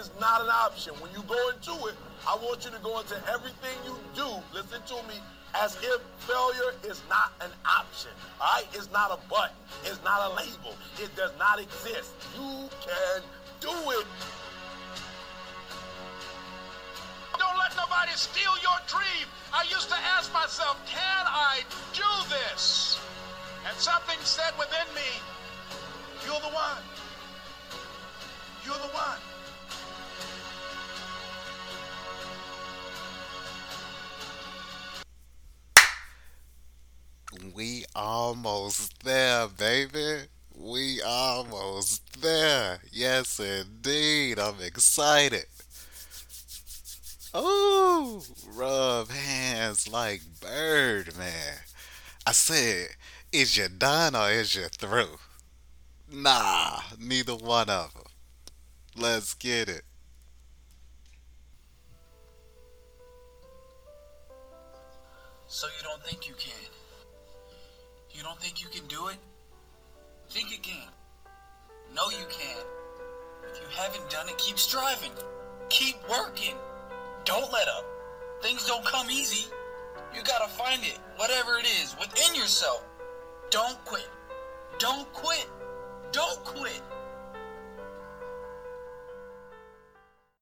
is not an option. When you go into it, I want you to go into everything you do, listen to me, as if failure is not an option. All right? It's not a button. It's not a label. It does not exist. You can do it. Don't let nobody steal your dream. I used to ask myself, can I do this? And something said within me, you're the one. We almost there, baby. We almost there. Yes, indeed. I'm excited. Ooh, rub hands like Birdman. I said, is you done or is you through? Nah, neither one of them. Let's get it. So you don't think you can? Don't think you can do it? Think again. No, you can. If you haven't done it, keep striving. Keep working. Don't let up. Things don't come easy. You gotta find it, whatever it is, within yourself. Don't quit. Don't quit. Don't quit.